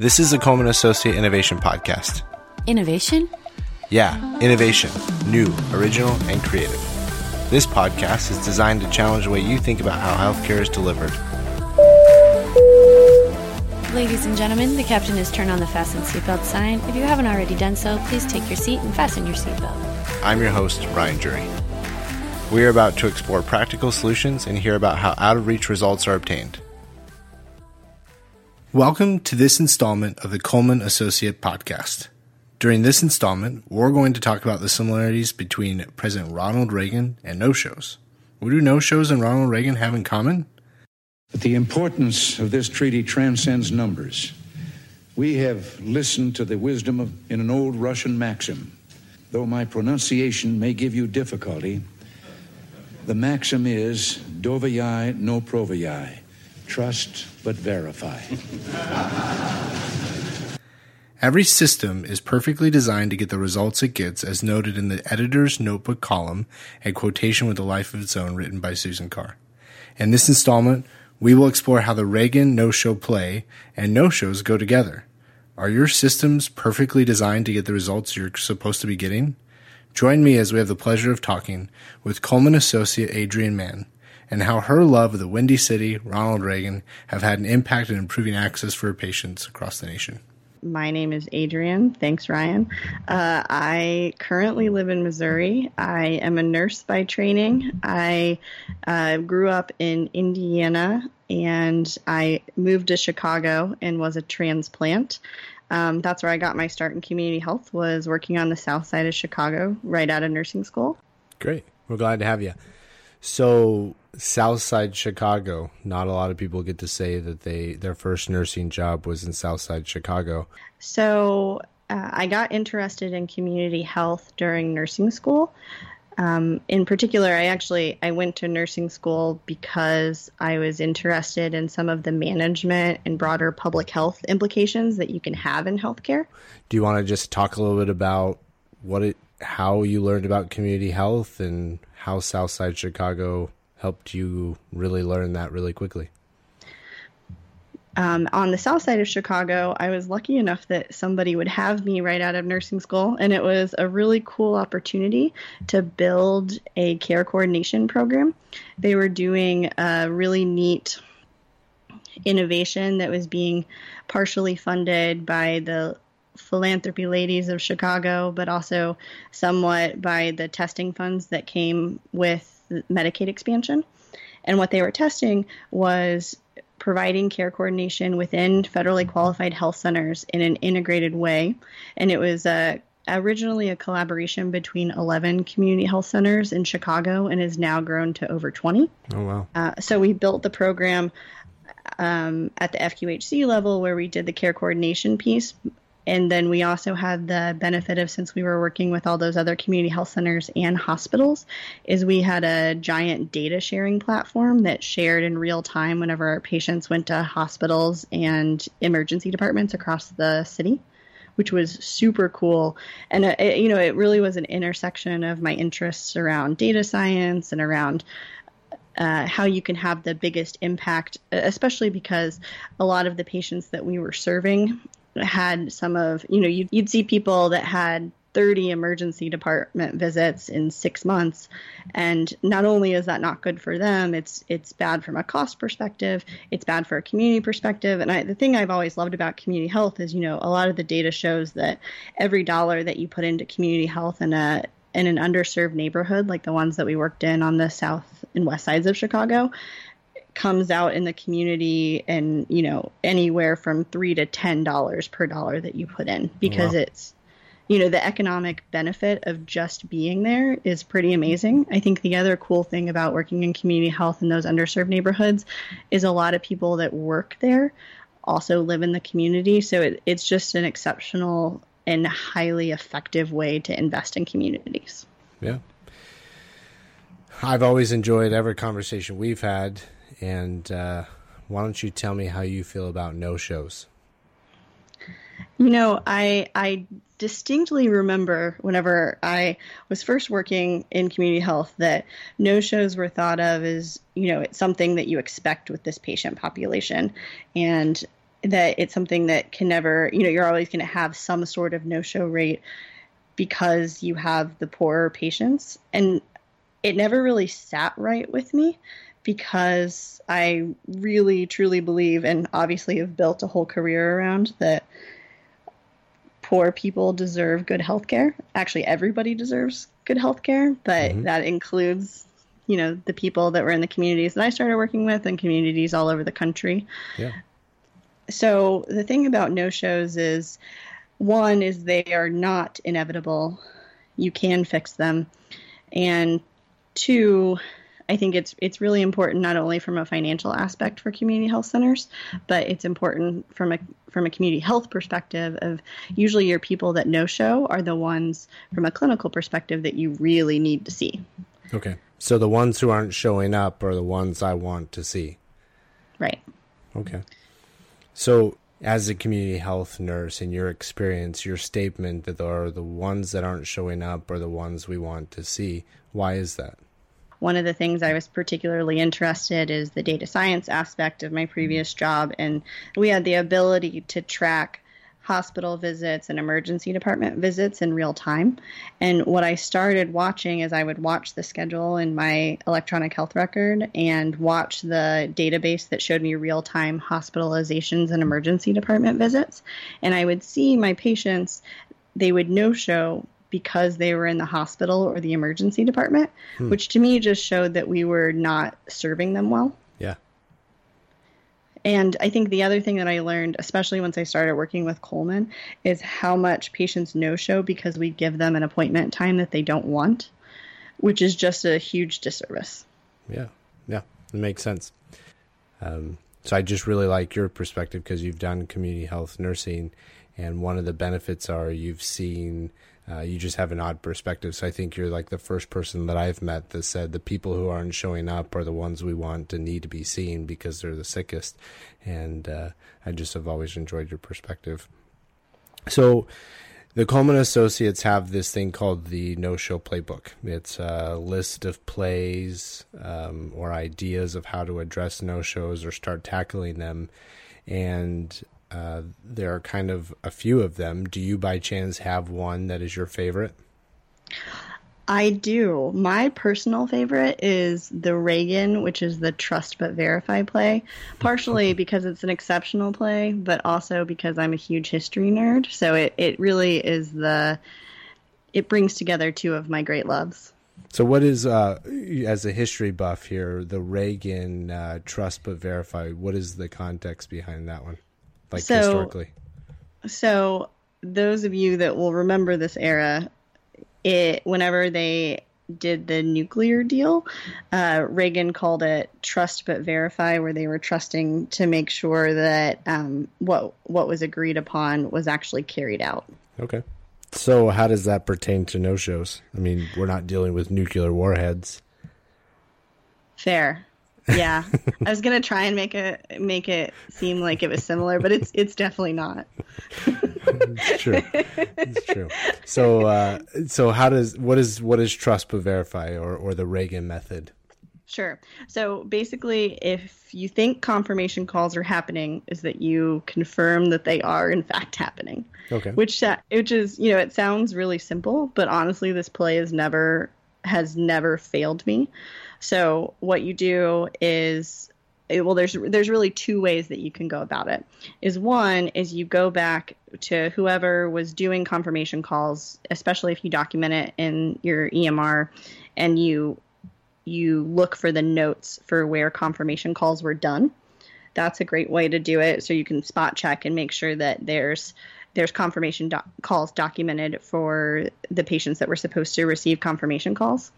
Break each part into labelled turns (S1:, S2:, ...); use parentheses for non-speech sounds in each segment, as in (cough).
S1: This is the Coleman Associate Innovation Podcast.
S2: Innovation?
S1: Yeah, innovation. New, original, and creative. This podcast is designed to challenge the way you think about how healthcare is delivered.
S2: Ladies and gentlemen, the captain has turned on the fasten seatbelt sign. If you haven't already done so, please take your seat and fasten your seatbelt.
S1: I'm your host, Ryan Jury. We are about to explore practical solutions and hear about how out of reach results are obtained. Welcome to this installment of the Coleman Associate Podcast. During this installment, we're going to talk about the similarities between President Ronald Reagan and no shows. What do no shows and Ronald Reagan have in common?
S3: The importance of this treaty transcends numbers. We have listened to the wisdom of, in an old Russian maxim. Though my pronunciation may give you difficulty, the maxim is dovayai no provayai Trust but verify. (laughs)
S1: Every system is perfectly designed to get the results it gets, as noted in the editor's notebook column, a quotation with a life of its own written by Susan Carr. In this installment, we will explore how the Reagan no show play and no shows go together. Are your systems perfectly designed to get the results you're supposed to be getting? Join me as we have the pleasure of talking with Coleman associate Adrienne Mann and how her love of the Windy City, Ronald Reagan, have had an impact in improving access for patients across the nation.
S4: My name is Adrienne. Thanks, Ryan. Uh, I currently live in Missouri. I am a nurse by training. I uh, grew up in Indiana and I moved to Chicago and was a transplant. Um, that's where I got my start in community health. Was working on the south side of Chicago, right out of nursing school.
S1: Great. We're glad to have you. So, Southside Chicago. Not a lot of people get to say that they their first nursing job was in Southside Chicago.
S4: So, uh, I got interested in community health during nursing school. Um, in particular, I actually I went to nursing school because I was interested in some of the management and broader public health implications that you can have in healthcare.
S1: Do you want to just talk a little bit about what it, how you learned about community health and how Southside Chicago helped you really learn that really quickly?
S4: Um, on the south side of Chicago, I was lucky enough that somebody would have me right out of nursing school, and it was a really cool opportunity to build a care coordination program. They were doing a really neat innovation that was being partially funded by the philanthropy ladies of Chicago, but also somewhat by the testing funds that came with Medicaid expansion. And what they were testing was providing care coordination within federally qualified health centers in an integrated way. And it was uh, originally a collaboration between 11 community health centers in Chicago and has now grown to over 20.
S1: Oh, wow.
S4: Uh, so we built the program um, at the FQHC level where we did the care coordination piece, and then we also had the benefit of since we were working with all those other community health centers and hospitals, is we had a giant data sharing platform that shared in real time whenever our patients went to hospitals and emergency departments across the city which was super cool. And uh, it, you know, it really was an intersection of my interests around data science and around uh, how you can have the biggest impact, especially because a lot of the patients that we were serving had some of, you know, you'd, you'd see people that had 30 emergency department visits in six months. And not only is that not good for them it's it's bad from a cost perspective it's bad for a community perspective. And I, the thing i've always loved about community health is you know a lot of the data shows that every dollar that you put into community health in a in an underserved neighborhood like the ones that we worked in on the south and west sides of chicago comes out in the community and you know anywhere from three to ten dollars per dollar that you put in because wow. it's you know the economic benefit of just being there is pretty amazing. I think the other cool thing about working in community health in those underserved neighborhoods is a lot of people that work there also live in the community. So it, it's just an exceptional and highly effective way to invest in communities.
S1: Yeah. I've always enjoyed every conversation we've had and uh, why don't you tell me how you feel about no shows?
S4: You know, I I distinctly remember whenever I was first working in community health that no shows were thought of as, you know, it's something that you expect with this patient population. And that it's something that can never, you know, you're always going to have some sort of no show rate because you have the poorer patients. And it never really sat right with me because I really truly believe and obviously have built a whole career around that poor people deserve good health care. Actually, everybody deserves good health care, but mm-hmm. that includes you know the people that were in the communities that I started working with and communities all over the country. Yeah. So the thing about no shows is one is they are not inevitable. You can fix them. And two, I think it's it's really important not only from a financial aspect for community health centers, but it's important from a from a community health perspective of usually your people that no show are the ones from a clinical perspective that you really need to see.
S1: Okay. So the ones who aren't showing up are the ones I want to see.
S4: Right.
S1: Okay. So, as a community health nurse, in your experience, your statement that are the ones that aren't showing up are the ones we want to see. Why is that?
S4: One of the things I was particularly interested is the data science aspect of my previous job, and we had the ability to track hospital visits and emergency department visits in real time. And what I started watching is I would watch the schedule in my electronic health record and watch the database that showed me real time hospitalizations and emergency department visits. And I would see my patients, they would no show because they were in the hospital or the emergency department, hmm. which to me just showed that we were not serving them well. Yeah. And I think the other thing that I learned, especially once I started working with Coleman, is how much patients no show because we give them an appointment time that they don't want, which is just a huge disservice.
S1: Yeah, yeah, it makes sense. Um, so I just really like your perspective because you've done community health nursing, and one of the benefits are you've seen uh, you just have an odd perspective. So I think you're like the first person that I've met that said the people who aren't showing up are the ones we want and need to be seen because they're the sickest. And uh, I just have always enjoyed your perspective. So the Coleman Associates have this thing called the No Show Playbook. It's a list of plays um, or ideas of how to address no shows or start tackling them. And uh, there are kind of a few of them. Do you by chance have one that is your favorite?
S4: I do. My personal favorite is the Reagan, which is the trust but verify play, partially because it's an exceptional play, but also because I'm a huge history nerd. So it, it really is the, it brings together two of my great loves.
S1: So, what is, uh, as a history buff here, the Reagan uh, trust but verify? What is the context behind that one? Like so, historically?
S4: So those of you that will remember this era, it whenever they did the nuclear deal, uh, Reagan called it trust but verify, where they were trusting to make sure that um, what what was agreed upon was actually carried out.
S1: Okay. So how does that pertain to no shows? I mean, we're not dealing with nuclear warheads.
S4: Fair. Yeah, (laughs) I was gonna try and make it make it seem like it was similar, but it's it's definitely not.
S1: it's true. It's true. (laughs) So uh, so how does what is what is trust but verify or or the Reagan method?
S4: Sure. So basically, if you think confirmation calls are happening, is that you confirm that they are in fact happening.
S1: Okay.
S4: Which uh, which is you know it sounds really simple, but honestly, this play has never has never failed me. So what you do is eh, well there's there's really two ways that you can go about it. Is one is you go back to whoever was doing confirmation calls especially if you document it in your EMR and you you look for the notes for where confirmation calls were done. That's a great way to do it. So you can spot check and make sure that there's there's confirmation calls documented for the patients that were supposed to receive confirmation calls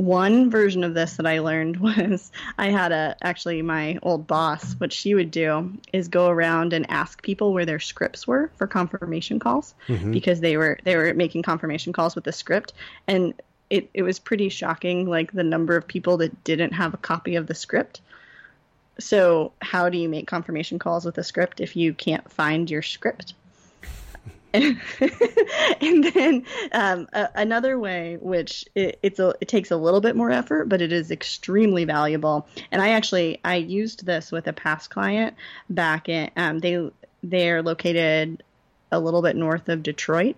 S4: one version of this that I learned (laughs) was I had a actually my old boss. What she would do is go around and ask people where their scripts were for confirmation calls mm-hmm. because they were they were making confirmation calls with the script, and it it was pretty shocking, like the number of people that didn't have a copy of the script. So how do you make confirmation calls with a script if you can't find your script? (laughs) and then um, a, another way, which it, it's a, it takes a little bit more effort, but it is extremely valuable. And I actually I used this with a past client back in um, they they're located a little bit north of Detroit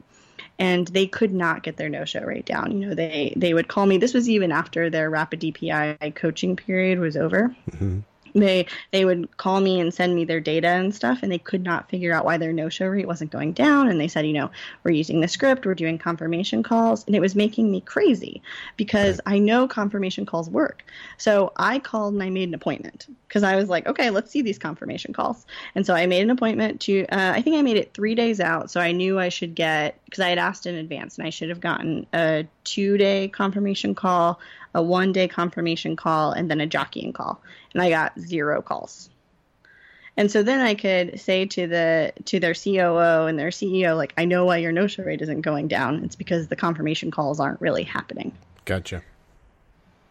S4: and they could not get their no-show rate down. You know, they they would call me. This was even after their rapid DPI coaching period was over. Mm-hmm they they would call me and send me their data and stuff and they could not figure out why their no show rate wasn't going down. And they said you know we're using the script we're doing confirmation calls. And it was making me crazy because right. i know confirmation calls work. So i called and i made an appointment because i was like okay let's see these confirmation calls. And so i made an appointment to uh, i think i made it three days out so i knew i should get because i had asked in advance and i should have gotten a two day confirmation call a one day confirmation call, and then a jockeying call. And I got zero calls. And so then I could say to the to their COO and their CEO, like, I know why your no show rate isn't going down. It's because the confirmation calls aren't really happening.
S1: Gotcha.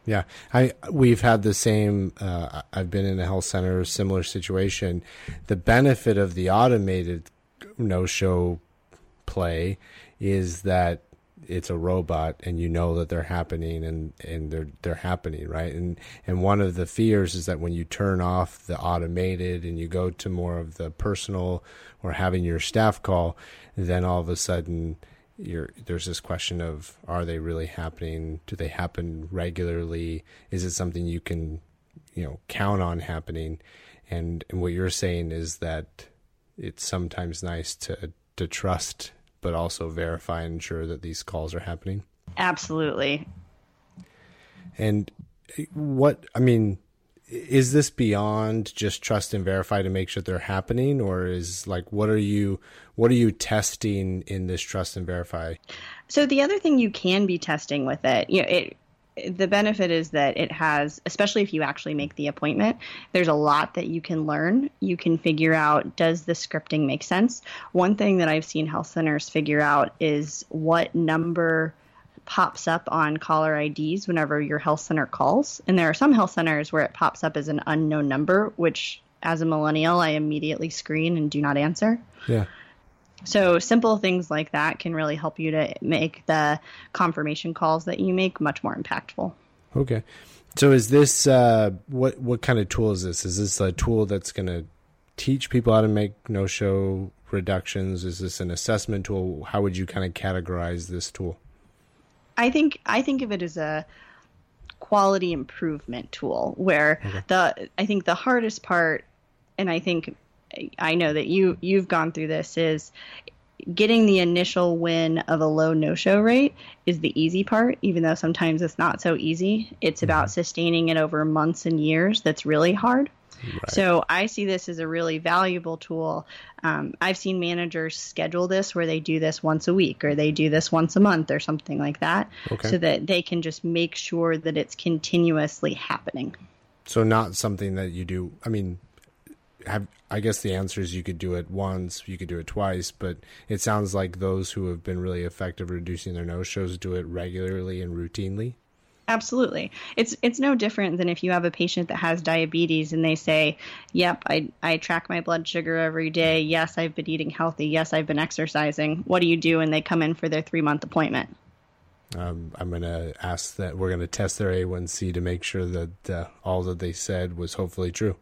S1: Yeah, I we've had the same. Uh, I've been in a health center, similar situation. The benefit of the automated no show play is that it's a robot and you know that they're happening and, and they're they're happening right? And and one of the fears is that when you turn off the automated and you go to more of the personal or having your staff call then all of a sudden there's this question of are they really happening? Do they happen regularly? Is it something you can you know count on happening? And, and what you're saying is that it's sometimes nice to to trust but also verify and ensure that these calls are happening?
S4: Absolutely.
S1: And what, I mean, is this beyond just trust and verify to make sure they're happening or is like what are you what are you testing in this trust and verify
S4: so the other thing you can be testing with it you know it the benefit is that it has, especially if you actually make the appointment, there's a lot that you can learn. You can figure out does the scripting make sense? One thing that I've seen health centers figure out is what number pops up on caller IDs whenever your health center calls. And there are some health centers where it pops up as an unknown number, which as a millennial, I immediately screen and do not answer.
S1: Yeah.
S4: So simple things like that can really help you to make the confirmation calls that you make much more impactful.
S1: Okay. So is this uh, what what kind of tool is this? Is this a tool that's going to teach people how to make no show reductions? Is this an assessment tool? How would you kind of categorize this tool?
S4: I think I think of it as a quality improvement tool where okay. the I think the hardest part and I think I know that you you've gone through this is getting the initial win of a low no-show rate is the easy part even though sometimes it's not so easy it's about mm-hmm. sustaining it over months and years that's really hard right. so i see this as a really valuable tool um, i've seen managers schedule this where they do this once a week or they do this once a month or something like that okay. so that they can just make sure that it's continuously happening
S1: so not something that you do i mean have I guess the answer is you could do it once, you could do it twice, but it sounds like those who have been really effective reducing their no shows do it regularly and routinely.
S4: Absolutely. It's it's no different than if you have a patient that has diabetes and they say, "Yep, I I track my blood sugar every day. Yes, I've been eating healthy. Yes, I've been exercising. What do you do?" and they come in for their 3-month appointment.
S1: Um, I'm going to ask that we're going to test their A1C to make sure that uh, all that they said was hopefully true.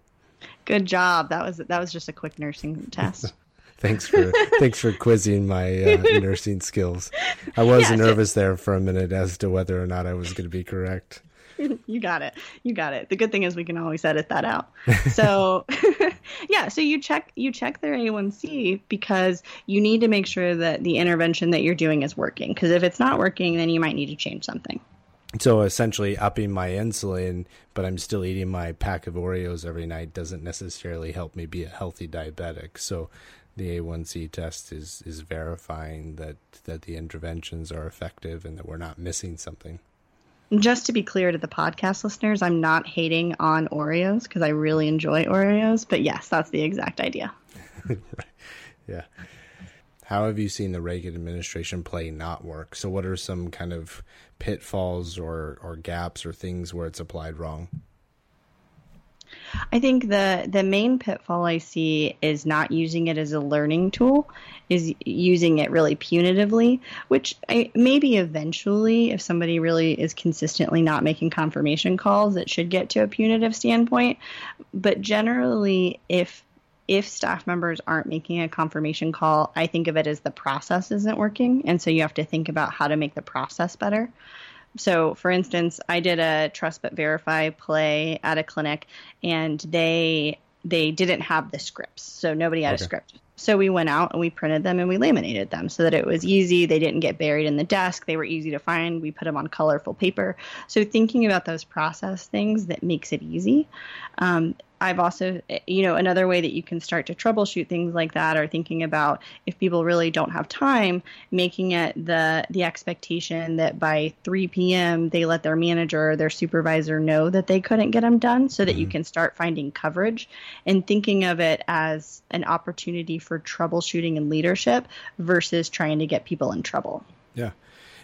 S4: Good job. That was that was just a quick nursing (laughs) test.
S1: thanks for thanks for quizzing my uh, (laughs) nursing skills. I was yeah, nervous there for a minute as to whether or not I was going to be correct. (laughs)
S4: You got it. You got it. The good thing is we can always edit that out. So, yeah, so you check you check their A1C because you need to make sure that the intervention that you're doing is working because if it's not working then you might need to change something
S1: so essentially upping my insulin but i'm still eating my pack of oreos every night doesn't necessarily help me be a healthy diabetic. So the a1c test is is verifying that that the interventions are effective and that we're not missing something.
S4: Just to be clear to the podcast listeners i'm not hating on oreos because i really enjoy oreos but yes that's the exact idea. (laughs)
S1: Yeah how have you seen the Reagan administration play not work? So, what are some kind of pitfalls or, or gaps or things where it's applied wrong?
S4: I think the the main pitfall I see is not using it as a learning tool, is using it really punitively. Which I, maybe eventually, if somebody really is consistently not making confirmation calls, it should get to a punitive standpoint. But generally, if if staff members aren't making a confirmation call, I think of it as the process isn't working. And so you have to think about how to make the process better. So, for instance, I did a trust but verify play at a clinic, and they they didn't have the scripts, so nobody had okay. a script. So we went out and we printed them and we laminated them so that it was easy. They didn't get buried in the desk. They were easy to find. We put them on colorful paper. So thinking about those process things that makes it easy. Um, I've also, you know, another way that you can start to troubleshoot things like that are thinking about if people really don't have time, making it the the expectation that by 3 p.m. they let their manager or their supervisor know that they couldn't get them done, so that mm-hmm. you can start finding coverage and thinking of it as an opportunity for troubleshooting and leadership versus trying to get people in trouble.
S1: Yeah.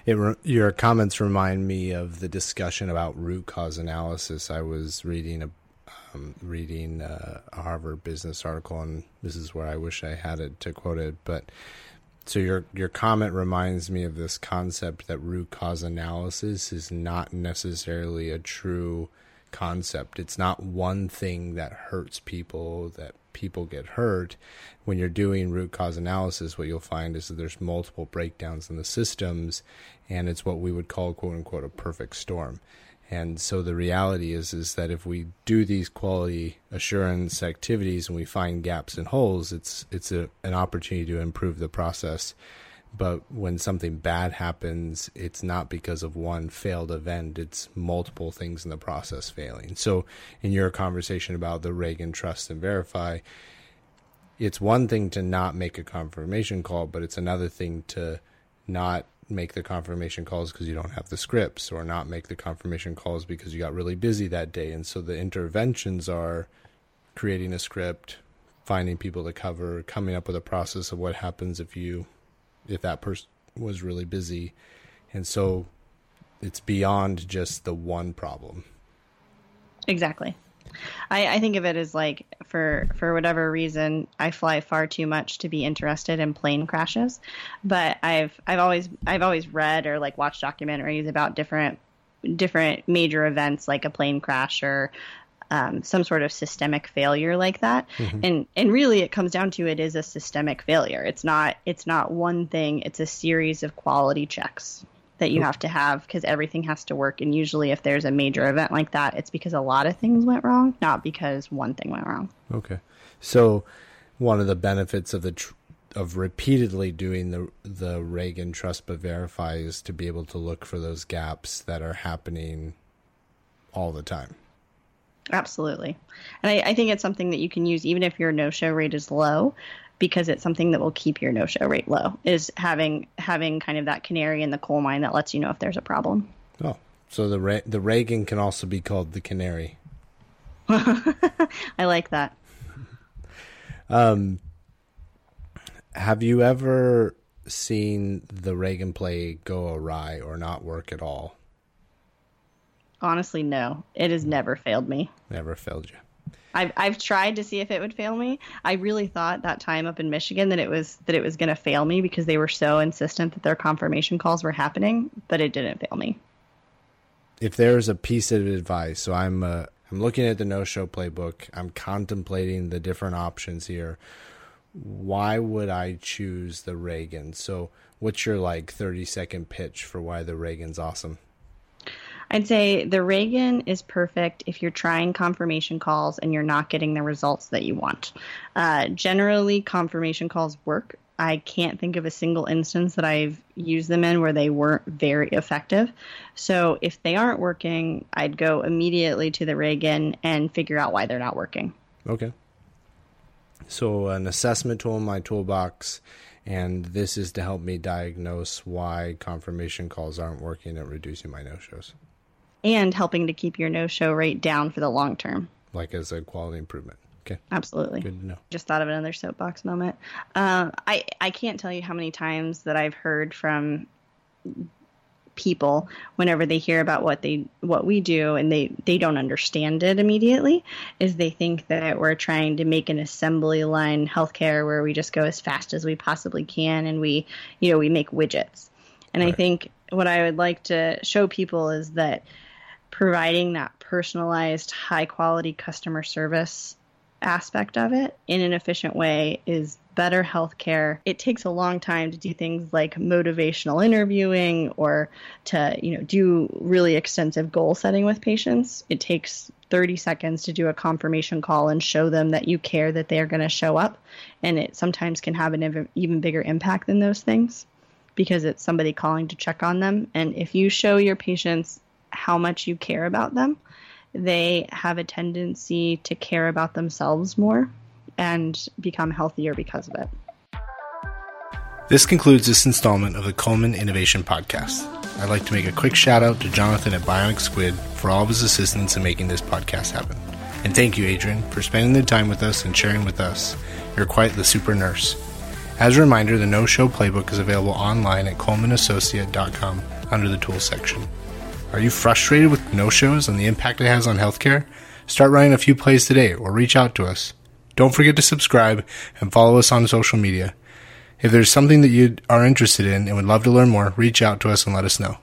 S1: Re- your comments remind me of the discussion about root cause analysis. I was reading a um, reading uh, a Harvard Business article, and this is where I wish I had it to quote it. But so your your comment reminds me of this concept that root cause analysis is not necessarily a true concept. It's not one thing that hurts people that people get hurt. When you're doing root cause analysis, what you'll find is that there's multiple breakdowns in the systems, and it's what we would call quote unquote a perfect storm. And so the reality is is that if we do these quality assurance activities and we find gaps and holes, it's it's a, an opportunity to improve the process. But when something bad happens, it's not because of one failed event, it's multiple things in the process failing. So in your conversation about the Reagan Trust and Verify, it's one thing to not make a confirmation call, but it's another thing to not make the confirmation calls because you don't have the scripts or not make the confirmation calls because you got really busy that day. And so the interventions are creating a script finding people to cover coming up with a process of what happens if you if that person was really busy. And so it's beyond just the one problem.
S4: Exactly. I, I think of it as like for for whatever reason I fly far too much to be interested in plane crashes, but I've I've always I've always read or like watched documentaries about different different major events like a plane crash or um, some sort of systemic failure like that. Mm-hmm. and and really it comes down to it is a systemic failure. It's not it's not one thing. It's a series of quality checks that you have to have because everything has to work. And usually, if there's a major event like that, it's because a lot of things went wrong, not because one thing went wrong.
S1: Okay. So, one of the benefits of the tr- of repeatedly doing the the Reagan Trust but Verify is to be able to look for those gaps that are happening all the time.
S4: Absolutely. And I, I think it's something that you can use even if your no show rate is low because it's something that will keep your no show rate low is having having kind of that canary in the coal mine that lets you know if there's a problem.
S1: Oh, so the Re- the Reagan can also be called the canary. (laughs)
S4: I like that.
S1: Um, have you ever seen the Reagan play go awry or not work at all?
S4: Honestly, no. It has never failed me.
S1: Never failed you.
S4: I've I've tried to see if it would fail me. I really thought that time up in Michigan that it was that it was going to fail me because they were so insistent that their confirmation calls were happening, but it didn't fail me.
S1: If there's a piece of advice, so I'm uh, I'm looking at the no show playbook. I'm contemplating the different options here. Why would I choose the Reagan? So, what's your like 30 second pitch for why the Reagan's awesome?
S4: I'd say the Reagan is perfect if you're trying confirmation calls and you're not getting the results that you want. Uh, generally, confirmation calls work. I can't think of a single instance that I've used them in where they weren't very effective. So if they aren't working, I'd go immediately to the Reagan and figure out why they're not working.
S1: Okay. So an assessment tool in my toolbox, and this is to help me diagnose why confirmation calls aren't working at reducing my no shows
S4: and helping to keep your no show rate down for the long term.
S1: Like as a quality improvement. Okay.
S4: Absolutely.
S1: Good to know.
S4: Just thought of another soapbox moment. Uh, I I can't tell you how many times that I've heard from people whenever they hear about what they what we do and they they don't understand it immediately is they think that we're trying to make an assembly line healthcare where we just go as fast as we possibly can and we you know we make widgets and right. i think what i would like to show people is that providing that personalized, high quality customer service aspect of it in an efficient way is better healthcare. It takes a long time to do things like motivational interviewing or to, you know, do really extensive goal setting with patients. It takes 30 seconds to do a confirmation call and show them that you care that they're going to show up and it sometimes can have an even bigger impact than those things because it's somebody calling to check on them and if you show your patients how much you care about them, they have a tendency to care about themselves more and become healthier because of it.
S1: This concludes this installment of the Coleman Innovation Podcast. I'd like to make a quick shout out to Jonathan at Bionic Squid for all of his assistance in making this podcast happen. And thank you, Adrienne, for spending the time with us and sharing with us. You're quite the super nurse. As a reminder, the No Show Playbook is available online at colemanassociate.com under the Tools section. Are you frustrated with no shows and the impact it has on healthcare? Start writing a few plays today or reach out to us. Don't forget to subscribe and follow us on social media. If there's something that you are interested in and would love to learn more, reach out to us and let us know.